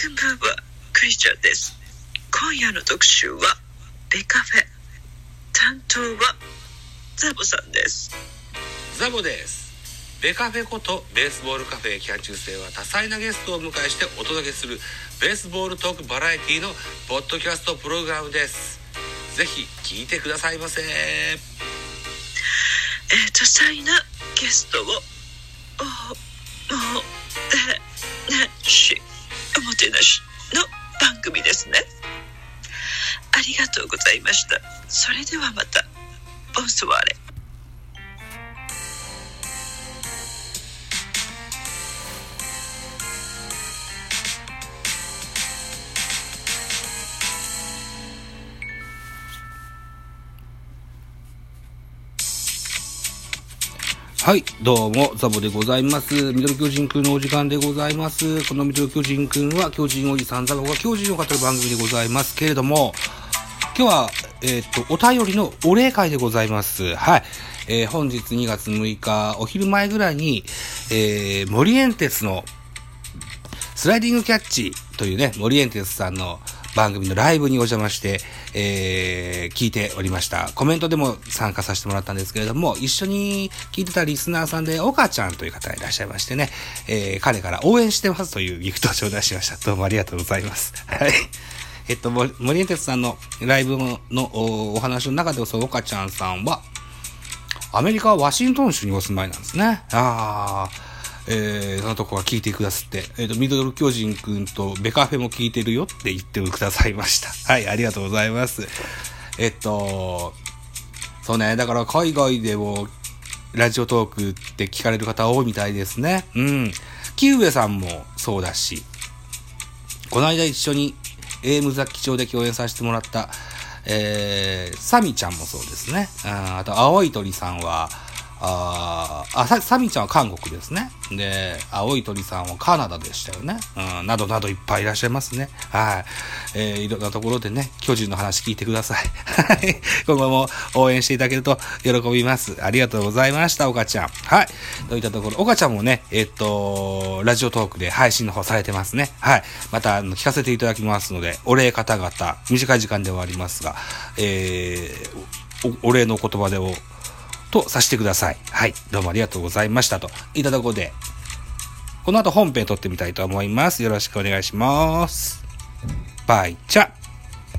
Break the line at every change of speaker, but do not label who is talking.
クンバーバークリスチャーです。今夜の特集はベカフェ。担当はザボさんです。
ザボです。ベカフェことベースボールカフェキャン中世は多彩なゲストをお迎えしてお届けするベースボールトークバラエティのポッドキャストプログラムです。ぜひ聞いてくださいませ。
えー、多彩なゲストをおもてなしてなしの番組ですね。ありがとうございました。それではまた。ボンソワーレ。
はい、どうも、ザボでございます。ミドル巨人くんのお時間でございます。このミドル巨人くんは、巨人おじさんザボが巨人を語る番組でございますけれども、今日は、えっ、と、お便りのお礼会でございます。はい。えー本日2月6日、お昼前ぐらいに、えー、森エンテスの、スライディングキャッチというね、森エンテスさんの番組のライブにお邪魔して、えー、聞いておりました。コメントでも参加させてもらったんですけれども、一緒に聞いてたリスナーさんで、岡ちゃんという方がいらっしゃいましてね、えー、彼から応援してますというギフトを頂戴しました。どうもありがとうございます。はい。えっと、森森エンテスさんのライブのお話の中で、そう、岡ちゃんさんは、アメリカはワシントン州にお住まいなんですね。ああ、えー、そのとこは聞いてくださって、えっ、と、ミドル巨人くんとベカフェも聞いてるよって言ってくださいました。はい、ありがとうございます。えっと、そうね、だから海外でも、ラジオトークって聞かれる方多いみたいですね。うん。キウエさんもそうだし、この間一緒に AM 雑記帳で共演させてもらった、えー、サミちゃんもそうですね。ああと、青い鳥さんは、ああ、ササミちゃんは韓国ですね。で、青い鳥さんはカナダでしたよね。うん、などなどいっぱいいらっしゃいますね。はい。えー、いろんなところでね、巨人の話聞いてください。はい。今後も応援していただけると喜びます。ありがとうございました、岡ちゃん。はい。といったところ、岡ちゃんもね、えっと、ラジオトークで配信の方されてますね。はい。また、あの聞かせていただきますので、お礼方々、短い時間ではありますが、えー、おお礼の言葉でを、とさせてください。はい。どうもありがとうございました。といただこうで、この後本編撮ってみたいと思います。よろしくお願いします。バイチャ